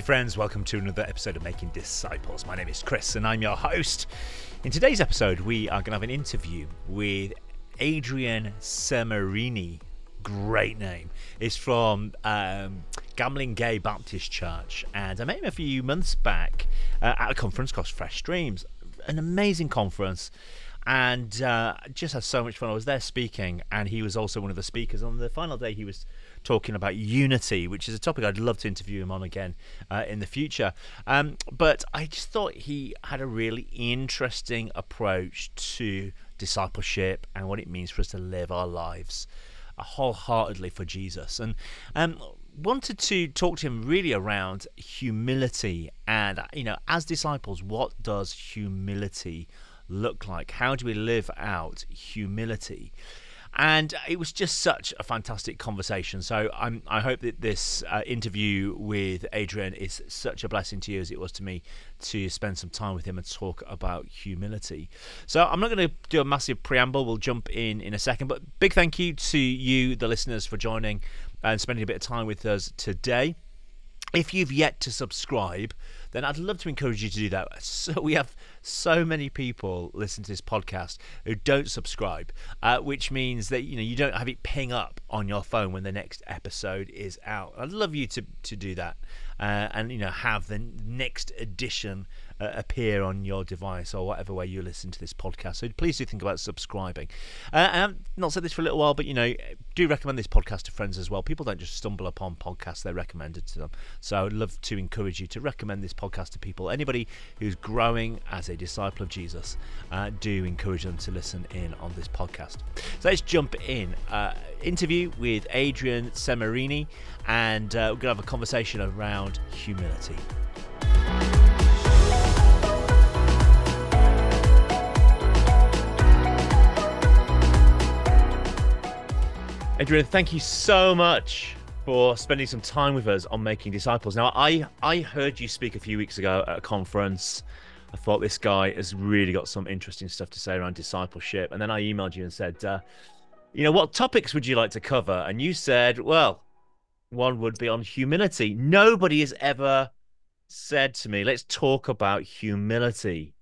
Hi, friends. Welcome to another episode of Making Disciples. My name is Chris, and I'm your host. In today's episode, we are going to have an interview with Adrian Semerene. Great name. It's from um, Gamlingay Baptist Church, and I met him a few months back uh, at a conference called Fresh Streams. An amazing conference and uh, just had so much fun. I was there speaking, and he was also one of the speakers on the final day. He was talking about unity, which is a topic I'd love to interview him on again uh, in the future. Um, but I just thought he had a really interesting approach to discipleship and what it means for us to live our lives uh, wholeheartedly for Jesus. And um, wanted to talk to him really around humility and you know as disciples what does humility look like how do we live out humility and it was just such a fantastic conversation. So I'm, I hope that this uh, interview with Adrian is such a blessing to you as it was to me to spend some time with him and talk about humility. So I'm not going to do a massive preamble. We'll jump in in a second. But big thank you to you, the listeners, for joining and spending a bit of time with us today. If you've yet to subscribe, then I'd love to encourage you to do that. So we have so many people listen to this podcast who don't subscribe, uh, which means that you know you don't have it ping up on your phone when the next episode is out. I'd love you to to do that, uh, and you know have the next edition uh, appear on your device or whatever way you listen to this podcast. So please do think about subscribing. Uh, I've not said this for a little while, but you know, do recommend this podcast to friends as well. People don't just stumble upon podcasts; they're recommended to them. So I'd love to encourage you to recommend this podcast to people. Anybody who's growing as a disciple of Jesus, uh, do encourage them to listen in on this podcast. So let's jump in. Uh, interview with Adrian Semerene, and uh, we're going to have a conversation around humility. Adrian, thank you so much for spending some time with us on making disciples. Now, I I heard you speak a few weeks ago at a conference. I thought this guy has really got some interesting stuff to say around discipleship, and then I emailed you and said, uh, you know, what topics would you like to cover? And you said, well, one would be on humility. Nobody has ever said to me, let's talk about humility.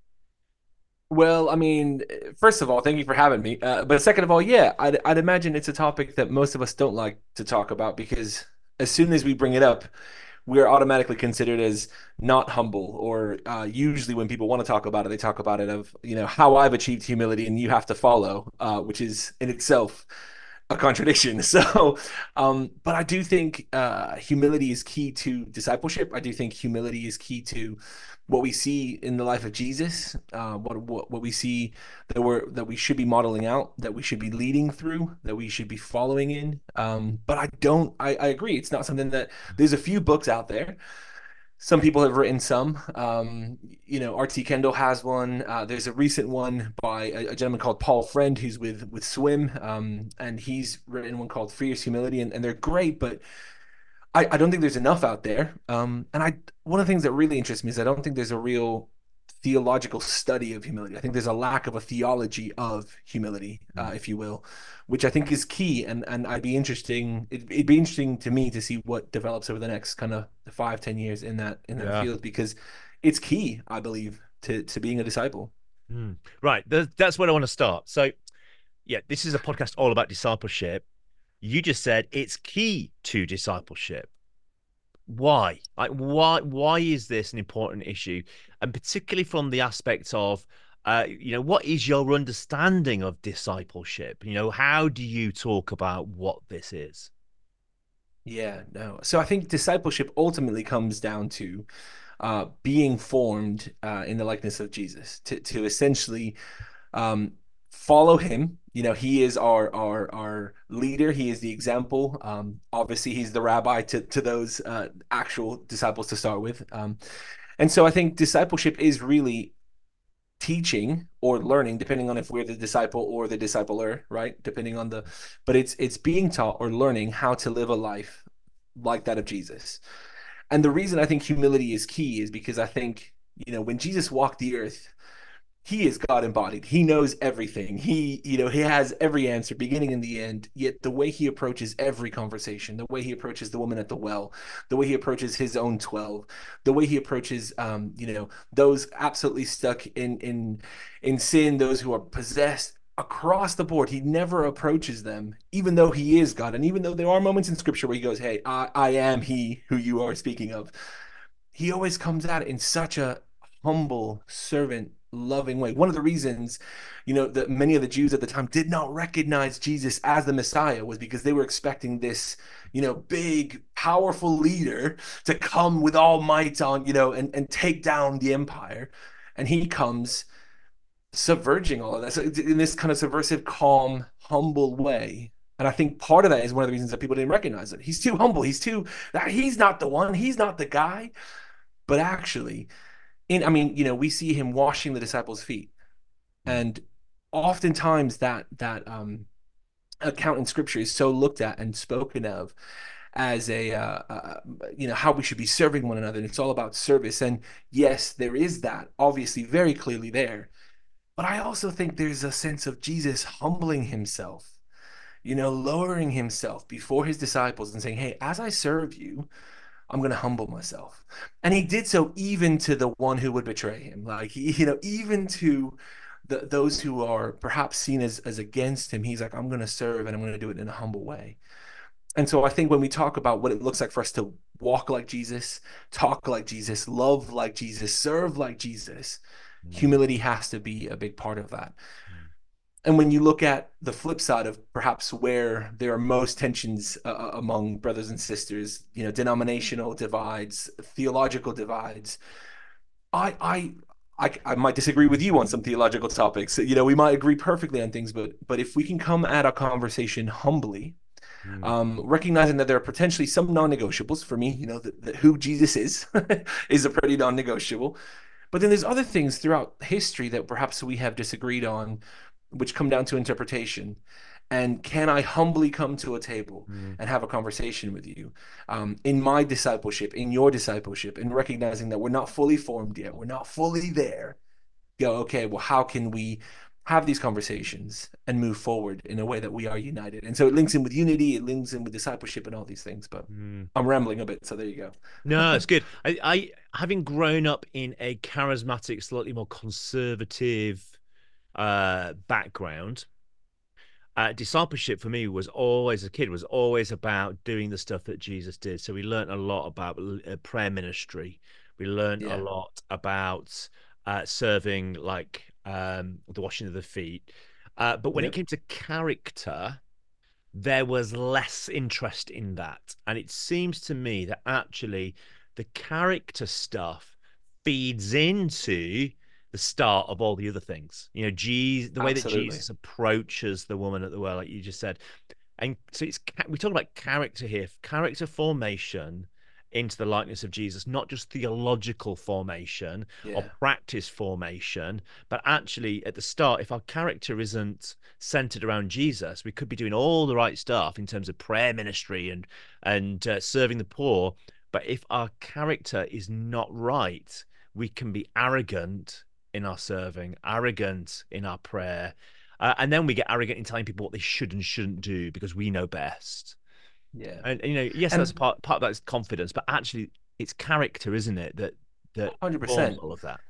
Well, I mean, first of all, thank you for having me. Uh, but second of all, yeah, I'd, I'd imagine it's a topic that most of us don't like to talk about because as soon as we bring it up, we're automatically considered as not humble. Or uh, usually, when people want to talk about it, they talk about it of you know how I've achieved humility and you have to follow, uh, which is in itself a contradiction. So, um, but I do think uh, humility is key to discipleship. I do think humility is key to what we see in the life of Jesus, uh, what, what what we see that we're that we should be modeling out, that we should be leading through, that we should be following in. Um, but I don't. I, I agree. It's not something that there's a few books out there. Some people have written some. Um, you know, R.T. Kendall has one. Uh, there's a recent one by a, a, gentleman called Paul Friend, who's with with Swim, um, and he's written one called Fierce Humility, and, and they're great. But I, I don't think there's enough out there. Um, and I one of the things that really interests me is I don't think there's a real theological study of humility. I think there's a lack of a theology of humility, uh, mm. if you will, which I think is key. And and I'd be interesting. It'd, it'd, be interesting to me to see what develops over the next kind of five, ten years in that in that yeah. field because it's key, I believe, to to being a disciple. Mm. Right. That's where I want to start. So, yeah, this is a podcast all about discipleship, you just said it's key to discipleship. Why? Like why why is this an important issue? And particularly from the aspect of uh, you know, what is your understanding of discipleship? You know, how do you talk about what this is? Yeah, no. So I think discipleship ultimately comes down to uh, being formed uh, in the likeness of Jesus, to, to essentially um, follow him. You know he is our our our leader. He is the example. Um obviously he's the rabbi to to those uh actual disciples to start with. Um and so i think discipleship is really teaching or learning depending on if we're the disciple or the discipler right? Depending on the but it's it's being taught or learning how to live a life like that of jesus. And the reason i think humility is key is because i think you know when jesus walked the earth he is God embodied. He knows everything. He, you know, he has every answer, beginning and the end. Yet the way he approaches every conversation, the way he approaches the woman at the well, the way he approaches his own twelve, the way he approaches, um, you know, those absolutely stuck in in in sin, those who are possessed across the board. He never approaches them, even though he is God, and even though there are moments in Scripture where he goes, "Hey, I, I am He who you are speaking of." He always comes it in such a humble servant loving way. One of the reasons, you know, that many of the Jews at the time did not recognize Jesus as the Messiah was because they were expecting this, you know, big, powerful leader to come with all might on, you know, and, and take down the empire. And he comes subverging all of that. So in this kind of subversive, calm, humble way. And I think part of that is one of the reasons that people didn't recognize it. He's too humble. He's too, that he's not the one. He's not the guy. But actually, in I mean, you know, we see him washing the disciples' feet, and oftentimes that that um, account in Scripture is so looked at and spoken of as a uh, uh, you know how we should be serving one another. And it's all about service. And yes, there is that obviously very clearly there, but I also think there's a sense of Jesus humbling himself. You know, lowering himself before his disciples and saying, Hey, as I serve you, I'm going to humble myself. And he did so even to the one who would betray him. Like, he, you know, even to the, those who are perhaps seen as, as against him, he's like, I'm going to serve and I'm going to do it in a humble way. And so I think when we talk about what it looks like for us to walk like Jesus, talk like Jesus, love like Jesus, serve like Jesus, mm-hmm. humility has to be a big part of that. And when you look at the flip side of perhaps where there are most tensions uh, uh, among brothers and sisters, you know, denominational divides, theological divides, I, I, I, I might disagree with you on some theological topics. You know, we might agree perfectly on things, but but if we can come at a conversation humbly, mm. um, recognizing that there are potentially some non-negotiables for me, you know, that, that who Jesus is is a pretty non-negotiable. But then there's other things throughout history that perhaps we have disagreed on which come down to interpretation. And can i humbly come to a table mm. and have a conversation with you? Um, in my discipleship in your discipleship in recognizing that we're not fully formed yet we're not fully there go okay well how can we have these conversations and move forward in a way that we are united? And so it links in with unity it links in with discipleship and all these things but mm. i'm rambling a bit so there you go. No it's good. I, I having grown up in a charismatic slightly more conservative uh, background, uh, discipleship for me was always a kid was always about doing the stuff that Jesus did. So we learned a lot about uh, prayer ministry. We learned yeah. a lot about uh, serving, like um, the washing of the feet. Uh, but when yep. it came to character, there was less interest in that. And it seems to me that actually the character stuff feeds into the start of all the other things. You know, Jesus, the way Absolutely. that Jesus approaches the woman at the well, like you just said, and so it's we talk about character here, character formation into the likeness of Jesus, not just theological formation yeah. or practice formation, but actually at the start, if our character isn't centered around Jesus, we could be doing all the right stuff in terms of prayer ministry and and uh, serving the poor. But if our character is not right, we can be arrogant in our serving, arrogant in our prayer, uh, and then we get arrogant in telling people what they should and shouldn't do because we know best. Yeah, and, and you know, yes, and, that's part part of that is confidence, but actually, it's character, isn't it? That that hundred percent all of that.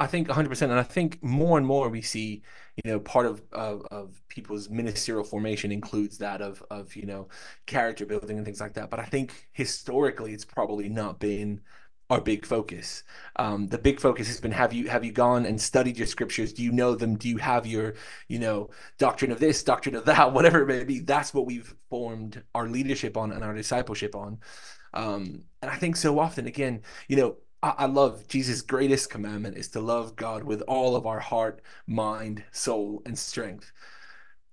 I think 100%. And I think more and more we see, you know, part of, of, of, people's ministerial formation includes that of, of, you know, character building and things like that. But I think historically it's probably not been our big focus. Um, the big focus has been have you have you gone and studied your scriptures? Do you know them? Do you have your you know doctrine of this, doctrine of that, whatever it may be? That's what we've formed our leadership on and our discipleship on. Um, and I think so often, again, you know, I, I love Jesus' greatest commandment is to love God with all of our heart, mind, soul, and strength.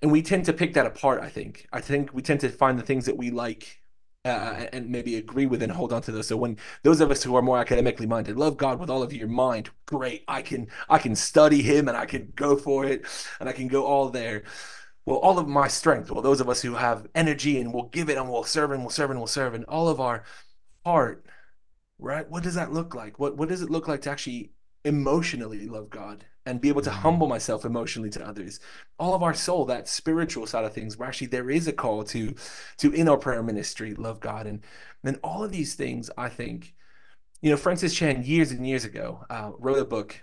And we tend to pick that apart. I think. I think we tend to find the things that we like uh, and maybe agree with and hold on to those. So when those of us who are more academically minded love God with all of your mind, great. I can I can study Him and I can go for it and I can go all there. Well, all of my strength. Well, those of us who have energy and will give it and will serve and will serve and will serve and all of our heart, right? What does that look like? What what does it look like to actually emotionally love God and be able to humble myself emotionally to others. All of our soul, that spiritual side of things, where actually there is a call to to in our prayer ministry, love God. And then all of these things, I think, you know, Francis Chan years and years ago uh, wrote a book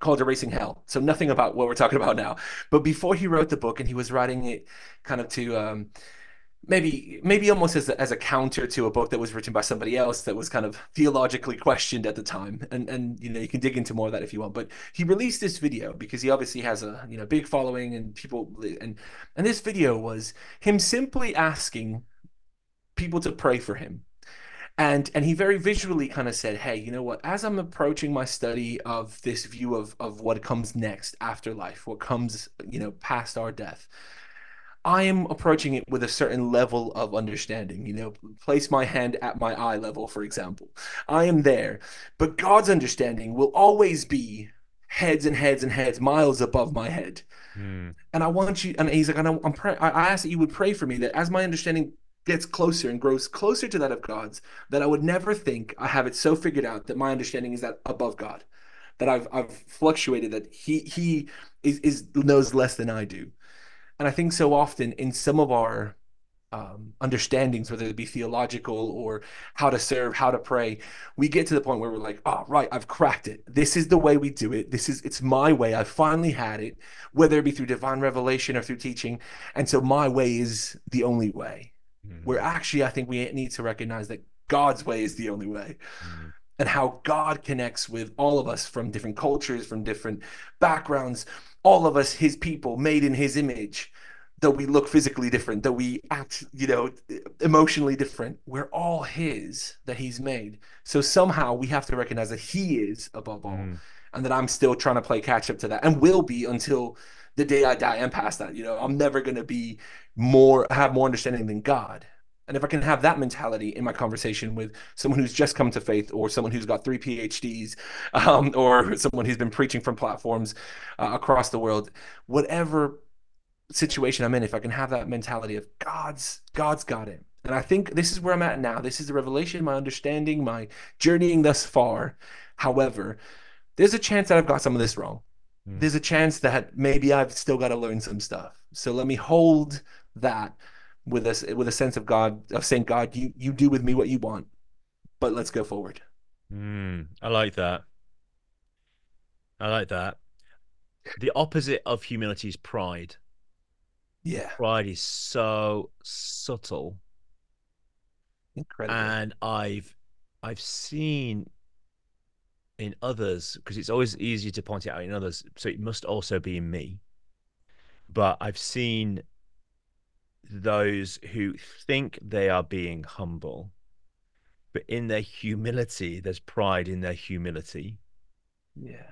called Erasing Hell. So nothing about what we're talking about now. But before he wrote the book and he was writing it kind of to um, maybe maybe almost as a, as a counter to a book that was written by somebody else that was kind of theologically questioned at the time. And and you know you can dig into more of that if you want. But he released this video because he obviously has a you know big following and people and and this video was him simply asking people to pray for him. And and he very visually kind of said hey you know what? As i'm approaching my study of this view of of what comes next after life what comes you know past our death I am approaching it with a certain level of understanding. You know, place my hand at my eye level, for example. I am there, but God's understanding will always be heads and heads and heads, miles above my head. Mm. And I want you, and he's like, and I'm pray, I ask that you would pray for me that as my understanding gets closer and grows closer to that of God's, that I would never think I have it so figured out that my understanding is that above God, that I've I've fluctuated, that he he is, is knows less than I do. And I think so often in some of our um, understandings, whether it be theological or how to serve, how to pray, we get to the point where we're like, oh, right, I've cracked it. This is the way we do it. This is, it's my way. I finally had it, whether it be through divine revelation or through teaching. And so my way is the only way. Mm. Where actually, I think we need to recognize that God's way is the only way. Mm. And how God connects with all of us from different cultures, from different backgrounds, all of us his people made in his image though we look physically different though we act you know emotionally different. We're all his that he's made. So somehow we have to recognize that he is above all Mm. and that i'm still trying to play catch up to that and will be until the day i die and past that you know? I'm never going to be more have more understanding than god and if I can have that mentality in my conversation with someone who's just come to faith, or someone who's got three PhDs, um, or someone who's been preaching from platforms uh, across the world, whatever situation I'm in, if I can have that mentality of God's God's got it. And I think this is where I'm at now. This is the revelation, my understanding, my journeying thus far. However, there's a chance that I've got some of this wrong. Mm. There's a chance that maybe I've still got to learn some stuff. So let me hold that with us with a sense of God of saying, God, you you do with me what you want, but let's go forward. Mm. I like that. I like that. The opposite of humility is pride. Yeah, Pride is so subtle, incredible. and I've I've seen in others because it's always easier to point it out in others, so it must also be in me. But I've seen those who think they are being humble, but in their humility, there's pride in their humility, yeah,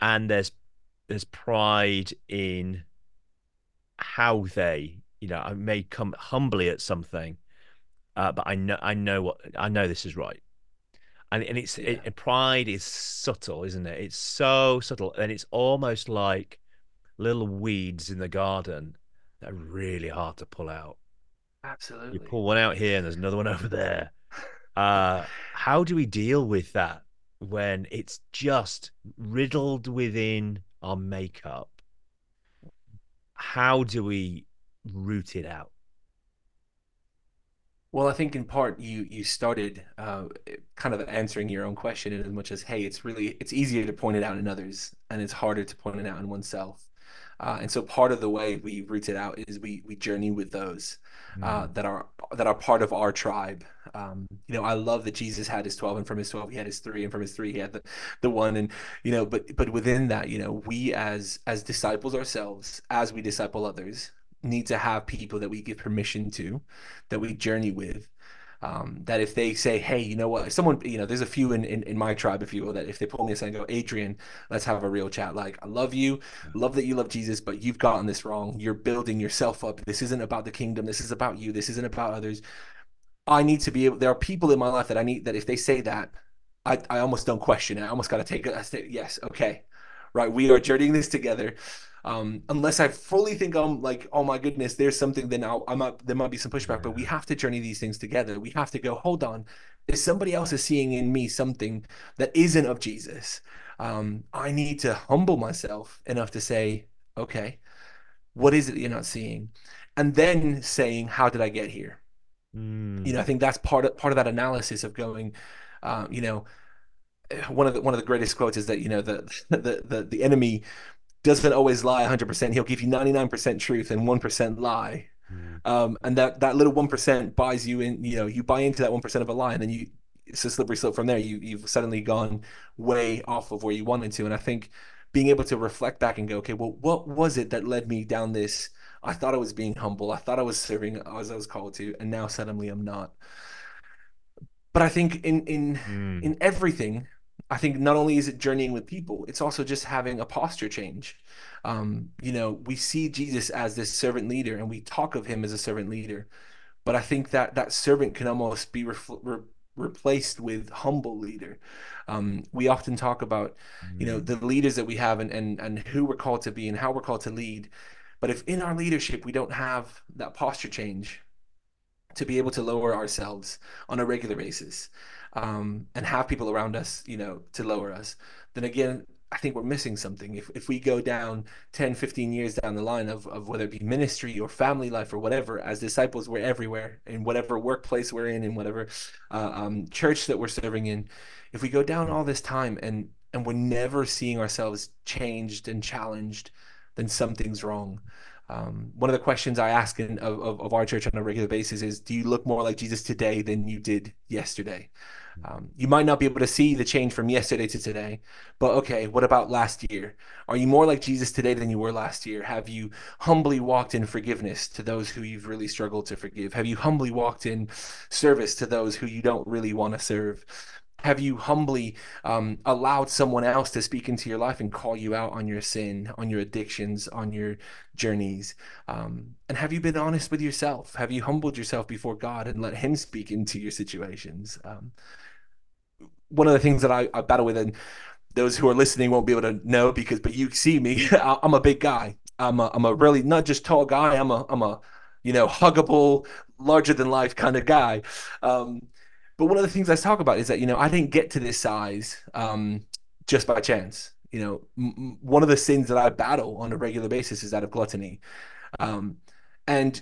and there's there's pride in how they, you know, I may come humbly at something, uh, but I know I know what I know this is right. And and it's yeah, it, pride is subtle, isn't it? It's so subtle, and it's almost like little weeds in the garden that are really hard to pull out. Absolutely. You pull one out here, and there's another one over there. Uh, how do we deal with that when it's just riddled within our makeup? How do we root it out? Well, I think in part you you started uh, kind of answering your own question in as much as, hey, it's really it's easier to point it out in others, and it's harder to point it out in oneself. Uh, and so part of the way we root it out is we we journey with those uh, Mm, that are that are part of our tribe. Um, you know, I love that Jesus had his twelve, and from his twelve he had his three, and from his three he had the the one, and you know, but but within that, you know, we as as disciples ourselves, as we disciple others, need to have people that we give permission to, that we journey with. Um, that if they say, hey, you know what, if someone, you know, there's a few in, in, in my tribe, if you will, that if they pull me aside and go, Adrian, let's have a real chat. Like, I love you, love that you love Jesus, but you've gotten this wrong. You're building yourself up. This isn't about the kingdom. This is about you. This isn't about others. I need to be able, there are people in my life that I need, that if they say that, I, I almost don't question it. I almost got to take it. I say, yes, okay, right. We are journeying this together. Um, unless I fully think I'm like, oh my goodness, there's something, then I'll, I might, there might be some pushback. But we have to journey these things together. We have to go, hold on, if somebody else is seeing in me something that isn't of Jesus, um, I need to humble myself enough to say, okay, what is it that you're not seeing? And then saying, how did I get here? Mm. You know, I think that's part of part of that analysis of going, uh, you know, one of the one of the greatest quotes is that you know the the the, the enemy doesn't always lie 100%. He'll give you 99% truth and 1% lie. Mm. Um, and that that little 1% buys you in, you know, you buy into that 1% of a lie and then you it's a slippery slope from there. You you've suddenly gone way off of where you wanted to. And I think being able to reflect back and go, okay, well, what was it that led me down this? I thought I was being humble. I thought I was serving as I was called to, and now suddenly I'm not. But I think in in mm. in everything, I think not only is it journeying with people, it's also just having a posture change. Um, you know, we see Jesus as this servant leader, and we talk of him as a servant leader. But I think that that servant can almost be re- replaced with humble leader. Um, we often talk about, you know, mm. the leaders that we have and, and and who we're called to be and how we're called to lead. But if in our leadership we don't have that posture change to be able to lower ourselves on a regular basis um, and have people around us, you know, to lower us, then again, I think we're missing something. If, if we go down 10, 15 years down the line of, of whether it be ministry or family life or whatever, as disciples, we're everywhere in whatever workplace we're in, in whatever uh, um, church that we're serving in. If we go down all this time and, and we're never seeing ourselves changed and challenged, then something's wrong. Um, one of the questions I ask in, of, of our church on a regular basis is, do you look more like Jesus today than you did yesterday? Um, you might not be able to see the change from yesterday to today, but okay, what about last year? Are you more like Jesus today than you were last year? Have you humbly walked in forgiveness to those who you've really struggled to forgive? Have you humbly walked in service to those who you don't really want to serve? Have you humbly um, allowed someone else to speak into your life and call you out on your sin, on your addictions, on your journeys? Um, and have you been honest with yourself? Have you humbled yourself before God and let Him speak into your situations? Um, one of the things that I, I battle with, and those who are listening won't be able to know because, but you see me, I'm a big guy. I'm a, I'm a really not just tall guy. I'm a, I'm a, you know, huggable, larger than life kind of guy. Um, but one of the things I talk about is that you know I didn't get to this size um, just by chance. You know, m- one of the sins that I battle on a regular basis is that of gluttony, um, and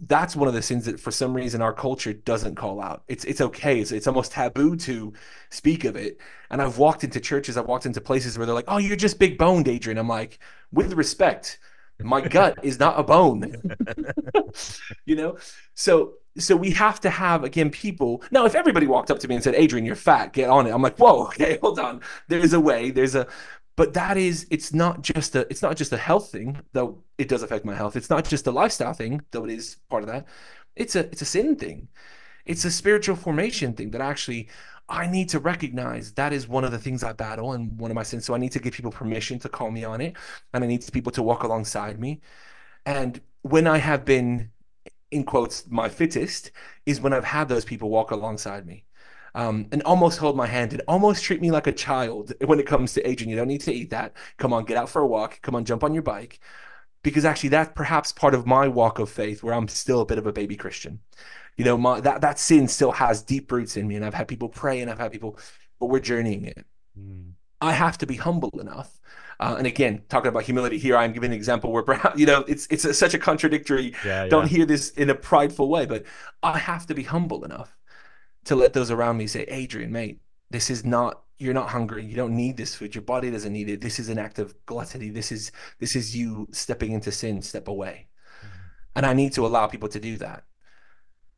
that's one of the sins that for some reason our culture doesn't call out. It's it's okay. It's it's almost taboo to speak of it. And I've walked into churches, I've walked into places where they're like, "Oh, you're just big boned, Adrian." I'm like, with respect, my gut is not a bone. you know? So so we have to have again people. Now if everybody walked up to me and said adrian you're fat get on it i'm like whoa okay hold on. There's a way there's a but that is it's not just a it's not just a health thing though it does affect my health. It's not just a lifestyle thing though it is part of that. It's a it's a sin thing. It's a spiritual formation thing that actually i need to recognize that is one of the things i battle and one of my sins so i need to give people permission to call me on it and i need people to walk alongside me and when i have been in quotes my fittest is when i've had those people walk alongside me um, and almost hold my hand and almost treat me like a child when it comes to aging. You don't need to eat that. Come on, get out for a walk. Come on, jump on your bike. Because actually, that's perhaps part of my walk of faith where I'm still a bit of a baby Christian. You know, my that that sin still has deep roots in me, and I've had people pray, and I've had people, but we're journeying it. Mm. I have to be humble enough. Uh, and again, talking about humility here, I'm giving an example where perhaps, you know, it's it's a, such a contradictory. Yeah, don't hear this in a prideful way, but I have to be humble enough to let those around me say, Adrian, mate, this is not you're not hungry. You don't need this food. Your body doesn't need it. This is an act of gluttony. This is this is you stepping into sin, step away. Mm-hmm. And I need to allow people to do that.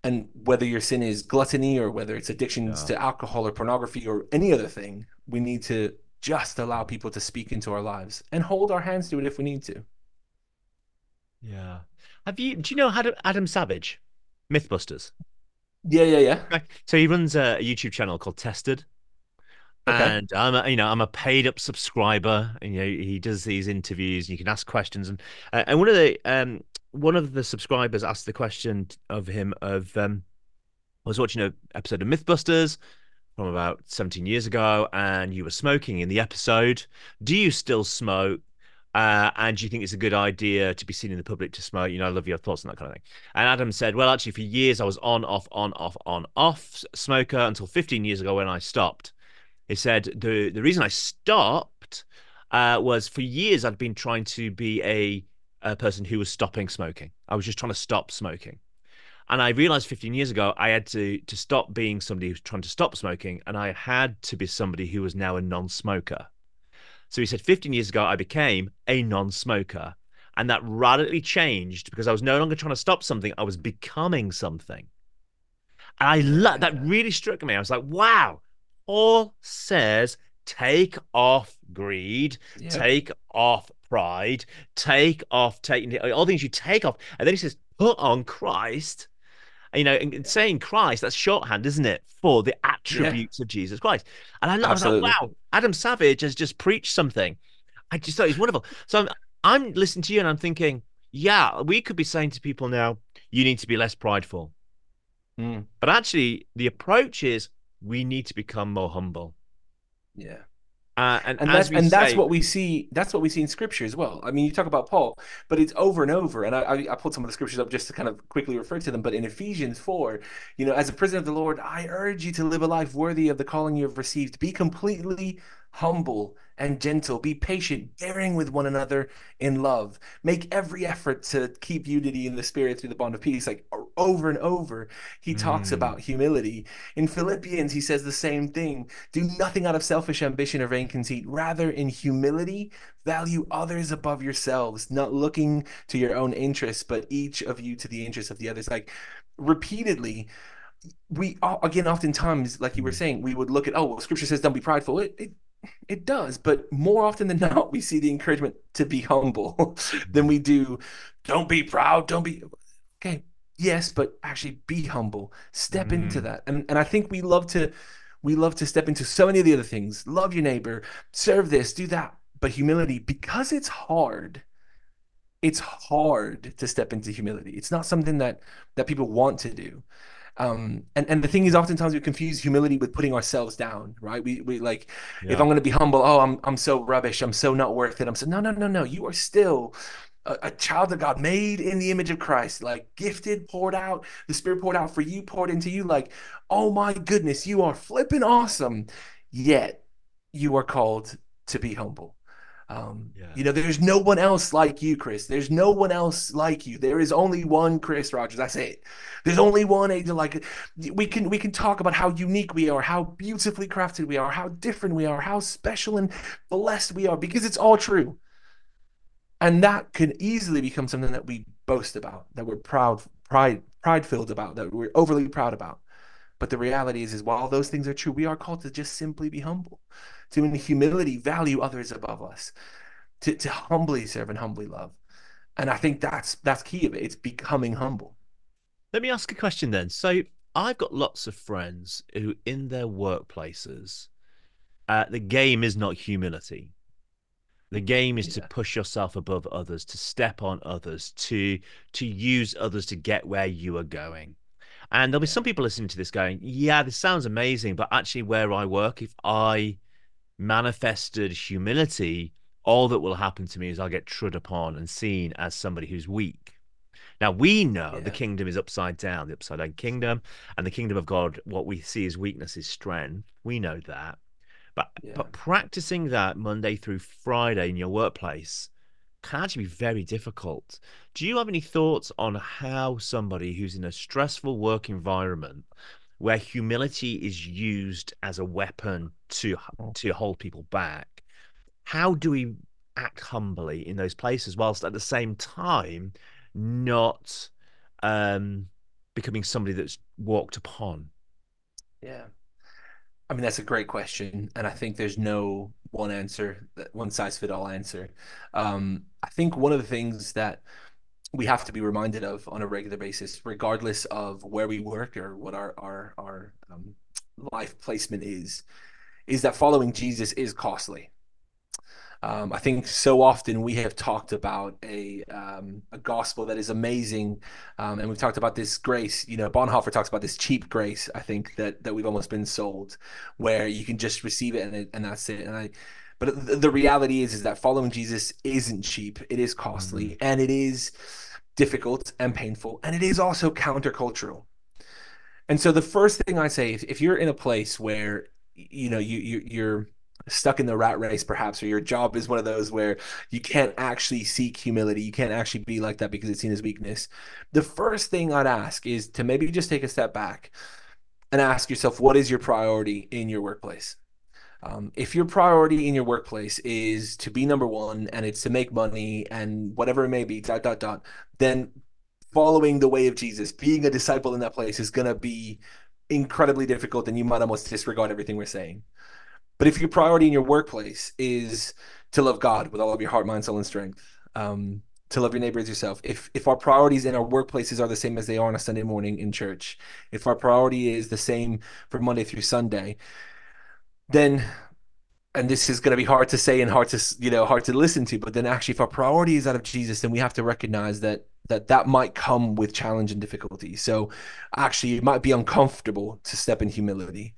And whether your sin is gluttony or whether it's addictions yeah. to alcohol or pornography or any other thing, we need to just allow people to speak into our lives and hold our hands to it if we need to. Yeah. Have you do you know Adam, Adam Savage? Mythbusters. Yeah, yeah, yeah. So he runs a YouTube channel called Tested. Okay. And I'm a, you know I'm a paid up subscriber. And, you know he does these interviews. And you can ask questions, and uh, and one of the um one of the subscribers asked the question of him of um I was watching an episode of MythBusters from about 17 years ago, and you were smoking in the episode. Do you still smoke? Uh, and do you think it's a good idea to be seen in the public to smoke? You know, I love your thoughts on that kind of thing. And Adam said, Well, actually, for years I was on, off, on, off, on, off smoker until 15 years ago when I stopped. He said, The, the reason I stopped uh, was for years I'd been trying to be a, a person who was stopping smoking. I was just trying to stop smoking. And I realized 15 years ago I had to to stop being somebody who's trying to stop smoking, and I had to be somebody who was now a non-smoker. So he said 15 years ago, I became a non smoker. And that radically changed because I was no longer trying to stop something, I was becoming something. And I love that really struck me. I was like, wow, Paul says, take off greed, yep. take off pride, take off taking all things you take off. And then he says, put on Christ you know, and saying Christ, that's shorthand, isn't it, for the attributes yeah. of Jesus Christ. And I, I was like, wow, Adam Savage has just preached something. I just thought he's wonderful. So I'm, I'm listening to you and I'm thinking, yeah, we could be saying to people now, you need to be less prideful. Mm. But actually, the approach is we need to become more humble. Yeah. Uh, and, and that's and say, that's what we see. That's what we see in scripture as well. I mean, you talk about Paul, but it's over and over. And I, I pulled some of the scriptures up just to kind of quickly refer to them. But in Ephesians four, you know, as a prisoner of the Lord, I urge you to live a life worthy of the calling you have received. Be completely humble and gentle. Be patient, bearing with one another in love. Make every effort to keep unity in the spirit through the bond of peace. Like over and over, he mm. talks about humility. In Philippians, he says the same thing. Do nothing out of selfish ambition or vain conceit. Rather, in humility, value others above yourselves, not looking to your own interests, but each of you to the interests of the others. Like repeatedly, we again oftentimes like you were mm. saying we would look at oh well scripture says don't be prideful it, it it does, but more often than not, we see the encouragement to be humble than we do. Don't be proud. Don't be okay. Yes, but actually be humble. Step mm. into that, and and I think we love to we love to step into so many of the other things. Love your neighbor, serve this, do that. But humility, because it's hard, it's hard to step into humility. It's not something that that people want to do. Um, and, and the thing is, oftentimes we confuse humility with putting ourselves down, right? We, we like, yeah. if I'm going to be humble, oh, I'm, I'm so rubbish. I'm so not worth it. I'm so, no, no, no, no. You are still a, a child of God made in the image of Christ, like gifted, poured out, the Spirit poured out for you, poured into you. Like, oh my goodness, you are flipping awesome. Yet you are called to be humble. Um, yeah. You know, there's no one else like you, Chris. There's no one else like you. There is only one Chris Rogers. I say it. There's only one angel like we can we can talk about how unique we are, how beautifully crafted we are, how different we are, how special and blessed we are, because it's all true. And that can easily become something that we boast about, that we're proud, pride, pride filled about, that we're overly proud about. But the reality is, is while those things are true, we are called to just simply be humble to in humility value others above us, to, to humbly serve and humbly love. And I think that's that's key of it. It's becoming humble. Let me ask a question then. So I've got lots of friends who, in their workplaces, uh, the game is not humility. The game is yeah. to push yourself above others, to step on others, to to use others to get where you are going. And there'll be some people listening to this going, "Yeah, this sounds amazing, but actually, where I work, if I manifested humility, all that will happen to me is I'll get trod upon and seen as somebody who's weak. Now we know yeah. the kingdom is upside down, the upside down kingdom, and the kingdom of God, what we see as weakness is strength. We know that. But yeah. but practicing that Monday through Friday in your workplace can actually be very difficult. Do you have any thoughts on how somebody who's in a stressful work environment where humility is used as a weapon to oh. to hold people back. How do we act humbly in those places whilst at the same time not um, becoming somebody that's walked upon? Yeah. I mean, that's a great question. And I think there's no one answer, one size fit all answer. Um, I think one of the things that we have to be reminded of on a regular basis, regardless of where we work or what our our our um, life placement is, is that following Jesus is costly. Um, I think so often we have talked about a um, a gospel that is amazing, um, and we've talked about this grace. You know, Bonhoeffer talks about this cheap grace. I think that that we've almost been sold, where you can just receive it and and that's it. And I But the, the reality is, is that following Jesus isn't cheap. It is costly, Mm. and it is difficult and painful, and it is also countercultural. And so the first thing I say, if, if you're in a place where you know you, you you're stuck in the rat race perhaps or your job is one of those where you can't actually seek humility. You can't actually be like that because it's seen as weakness. The first thing i'd ask is to maybe just take a step back and ask yourself what is your priority in your workplace? Um, if your priority in your workplace is to be number one and it's to make money and whatever it may be dot dot dot then following the way of jesus being a disciple in that place is going to be incredibly difficult and you might almost disregard everything we're saying. But if your priority in your workplace is to love God with all of your heart, mind, soul, and strength, um, to love your neighbor as yourself, if if our priorities in our workplaces are the same as they are on a Sunday morning in church, if our priority is the same for Monday through Sunday, then and this is going to be hard to say and hard to you know hard to listen to but then actually if our priority is out of jesus then we have to recognize that that that might come with challenge and difficulty. So actually it might be uncomfortable to step in humility.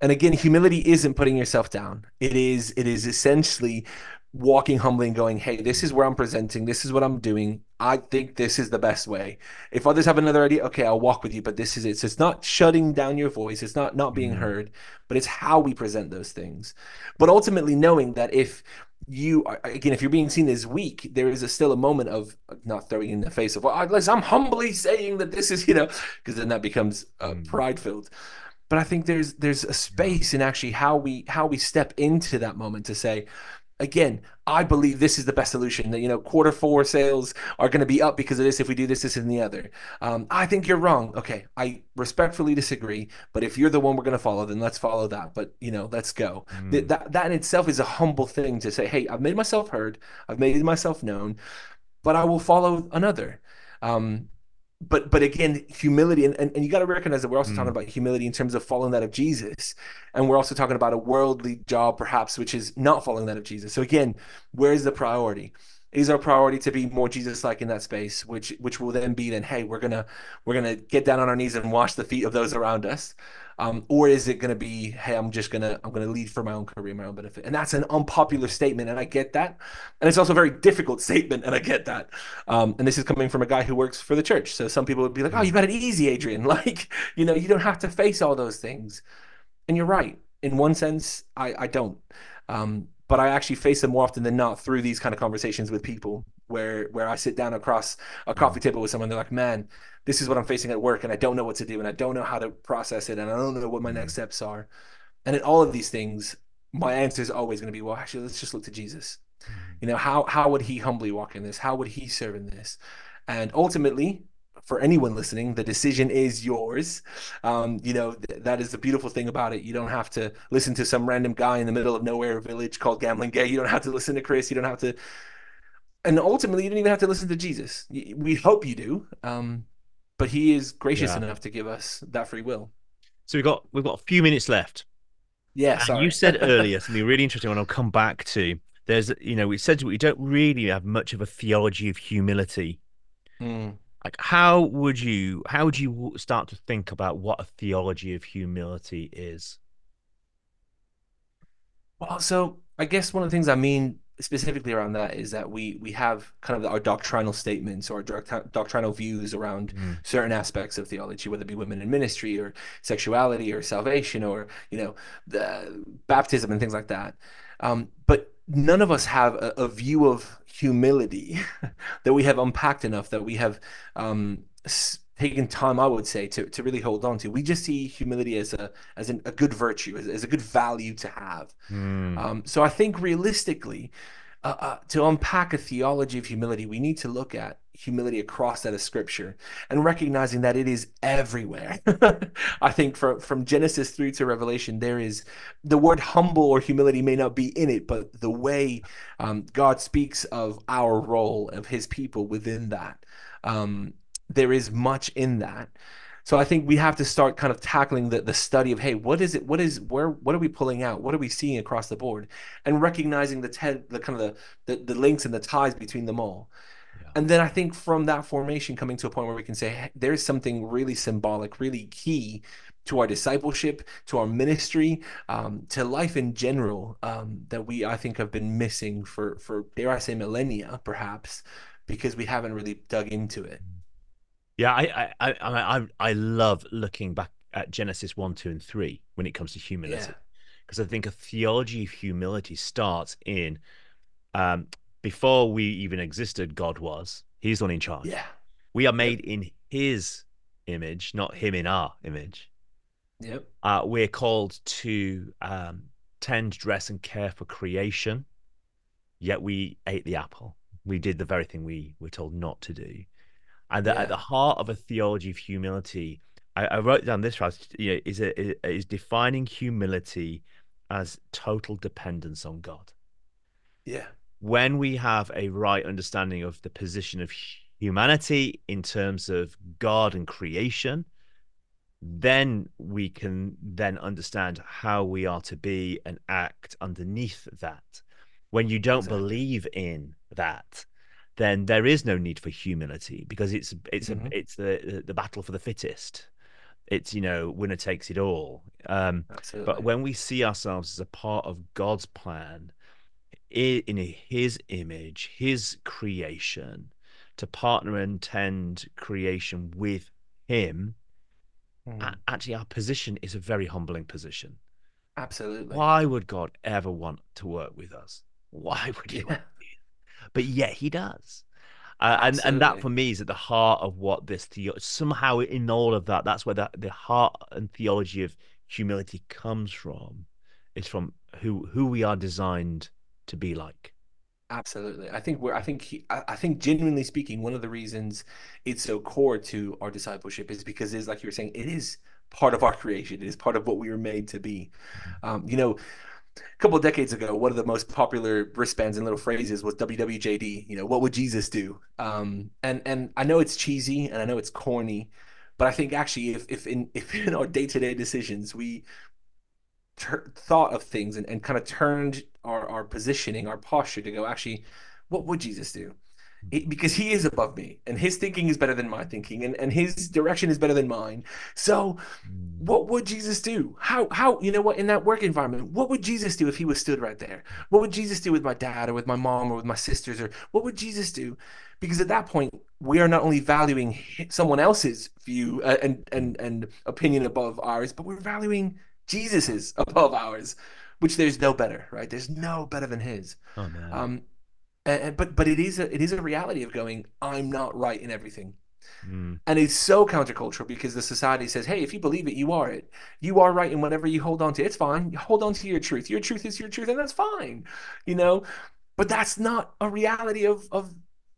And again humility isn't putting yourself down. It is it is essentially walking humbly and going hey this is where i'm presenting. This is what i'm doing. I think this is the best way. If others have another idea okay i'll walk with you but this is it. So it's not shutting down your voice. It's not not being Mm. heard but it's how we present those things. But ultimately knowing that if you are again if you're being seen as weak there is a, still a moment of not throwing in the face of well i'm humbly saying that this is you know because then that becomes uh, pride filled. But I think there's there's a space in actually how we how we step into that moment to say, again, I believe this is the best solution. That you know, quarter four sales are going to be up because of this. If we do this, this, and the other. Um, I think you're wrong. Okay, I respectfully disagree. But if you're the one we're going to follow, then let's follow that. But you know, let's go. Mm. Th- that that in itself is a humble thing to say. Hey, I've made myself heard. I've made myself known, but I will follow another. Um, but but again humility and, and, and you got to recognize that we're also Mm. talking about humility in terms of following that of jesus and we're also talking about a worldly job perhaps which is not following that of jesus. So again where's the priority? Is our priority to be more jesus like in that space which which will then be then hey we're gonna we're gonna get down on our knees and wash the feet of those around us um, or is it going to be hey i'm just gonna i'm gonna lead for my own career my own benefit? And that's an unpopular statement and i get that. And it's also a very difficult statement and i get that. Um, and this is coming from a guy who works for the church. So some people would be like oh you got it easy adrian. Like you know you don't have to face all those things. And you're right. In one sense i i don't. Um, but i actually face them more often than not through these kind of conversations with people where where i sit down across a coffee table with someone they're like man this is what i'm facing at work and i don't know what to do and i don't know how to process it and i don't know what my mm-hmm. next steps are. And in all of these things my answer is always going to be well actually let's just look to jesus. Mm-hmm. You know how how would he humbly walk in this? How would he serve in this? And ultimately for anyone listening the decision is yours um, you know th- that is the beautiful thing about it you don't have to listen to some random guy in the middle of nowhere village called Gamlingay you don't have to listen to chris you don't have to and ultimately you don't even have to listen to jesus we hope you do um, but he is gracious Yeah. enough to give us that free will So we've got we've got a few minutes left. yeah you said earlier something really interesting, and I'll come back to. There's, you know, we said we don't really have much of a theology of humility. Mm. Like, how would you, how would you start to think about what a theology of humility is? Well, so I guess one of the things I mean specifically around that is that we we have kind of our doctrinal statements or doct- doctrinal views around Mm. certain aspects of theology, whether it be women in ministry or sexuality or salvation or you know the baptism and things like that. Um, but none of us have a, a view of humility that we have unpacked enough that we have um, taken time, I would say, to to really hold on to. We just see humility as a as an, a good virtue, as, as a good value to have. Mm. Um, so I think realistically, uh, uh, to unpack a theology of humility, we need to look at humility across that of Scripture and recognizing that it is everywhere. I think from from Genesis through to Revelation, there is the word humble or humility may not be in it, but the way um, God speaks of our role of His people within that, um, there is much in that. So I think we have to start kind of tackling the, the study of, hey, what is it? What is where? What are we pulling out? What are we seeing across the board? And recognizing the te- the kind of the, the the links and the ties between them all. And then I think from that formation coming to a point where we can say hey, there's something really symbolic, really key to our discipleship, to our ministry, um, to life in general um, that we I think have been missing for for dare I say millennia perhaps because we haven't really dug into it. Yeah, I I I I, I love looking back at Genesis one, two, and three when it comes to humility, because yeah. I think a theology of humility starts in um, before we even existed. God was He's the one in charge. Yeah, we are made yep. in His image, not Him in our image. Yep. Uh, we're called to um, tend, dress, and care for creation. Yet we ate the apple. We did the very thing we were told not to do. And yeah. at the heart of a theology of humility, I, I wrote down this phrase: you know, is a, is defining humility as total dependence on God. Yeah. When we have a right understanding of the position of humanity in terms of God and creation, then we can then understand how we are to be and act underneath that. When you don't exactly. believe in that, then there is no need for humility because it's it's mm-hmm. a, it's the the battle for the fittest. It's you know winner takes it all. Um, but when we see ourselves as a part of God's plan, in His image, His creation, to partner and tend creation with Him, Mm. Actually, our position is a very humbling position. Absolutely. Why would God ever want to work with us? Why would He? Yeah. But yet He does. Uh, and and that for me is at the heart of what this the somehow in all of that that's where the, the heart and theology of humility comes from it's from who who we are designed to be like Absolutely. I think we're, I think, he, I, think genuinely speaking, one of the reasons it's so core to our discipleship is because it is, like you were saying, it is part of our creation. It is part of what we were made to be. Um, you know, a couple of decades ago, one of the most popular wristbands and little phrases was WWJD. You know, what would Jesus do? Um, and and I know it's cheesy and I know it's corny, but I think actually, if if in if in our day to day decisions we ter- thought of things and, and kind of turned our, our positioning, our posture to go, actually, what would Jesus do? It, because he is above me and his thinking is better than my thinking and, and his direction is better than mine. So what would Jesus do? How how you know what in that work environment, what would Jesus do if he was stood right there? What would Jesus do with my dad or with my mom or with my sisters or what would Jesus do? Because at that point we are not only valuing someone else's view uh, and and and opinion above ours, but we're valuing Jesus is above ours, which there's no better, right? There's no better than his. Oh man. Um, and, and, but but it is a it is a reality of going. I'm not right in everything. Mm. And it's so countercultural because the society says, hey, if you believe it, you are it. You are right in whatever you hold on to. It's fine. hold on to your truth. Your truth is your truth, and that's fine. You know, but that's not a reality of of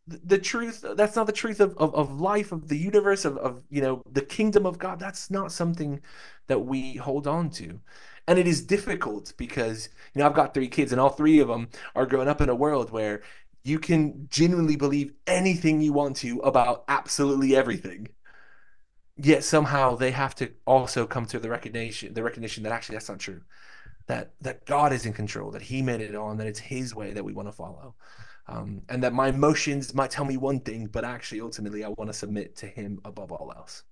the truth that's not the truth of, of, of life of the universe of, of you know the kingdom of god. That's not something that we hold on to. And it is difficult because you know i've got three kids and all three of them are growing up in a world where you can genuinely believe anything you want to about absolutely everything. Yet somehow they have to also come to the recognition the recognition that actually that's not true. That that god is in control that he made it all and that it's his way that we want to follow um, and that my emotions might tell me one thing, but actually, ultimately, I want to submit to Him above all else.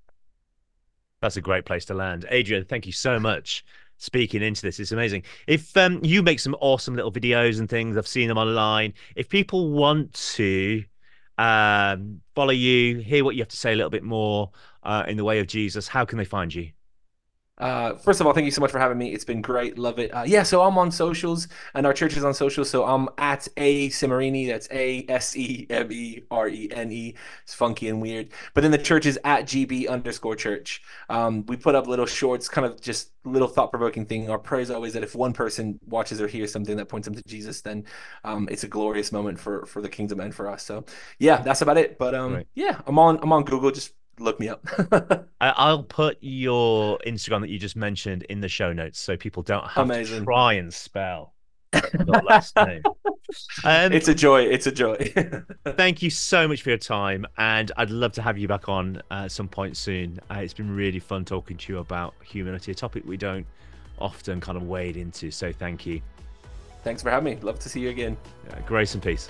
That's a great place to land, Adrian. Thank you so much speaking into this. It's amazing. If um, you make some awesome little videos and things, I've seen them online. If people want to um, follow you, hear what you have to say a little bit more uh, in the way of Jesus, how can they find you? Uh, first of all, thank you so much for having me. It's been great. Love it. Uh, yeah, so I'm on socials and our church is on socials. So I'm at A Semerene. That's A S E M E R E N E. It's funky and weird. But then the church is at GB underscore church. Um, we put up little shorts, kind of just little thought provoking thing. Our prayer is always that if one person watches or hears something that points them to Jesus, then um, it's a glorious moment for for the kingdom and for us. So yeah, that's about it. But um, right. yeah, I'm on I'm on Google. Just look me up. I'll put your Instagram that you just mentioned in the show notes so people don't have Amazing. to try and spell your last name. Um, it's a joy. It's a joy. thank you so much for your time, and I'd love to have you back on uh, at some point soon. Uh, it's been really fun talking to you about humility, a topic we don't often kind of wade into. So thank you. Thanks for having me. Love to see you again. grace and peace.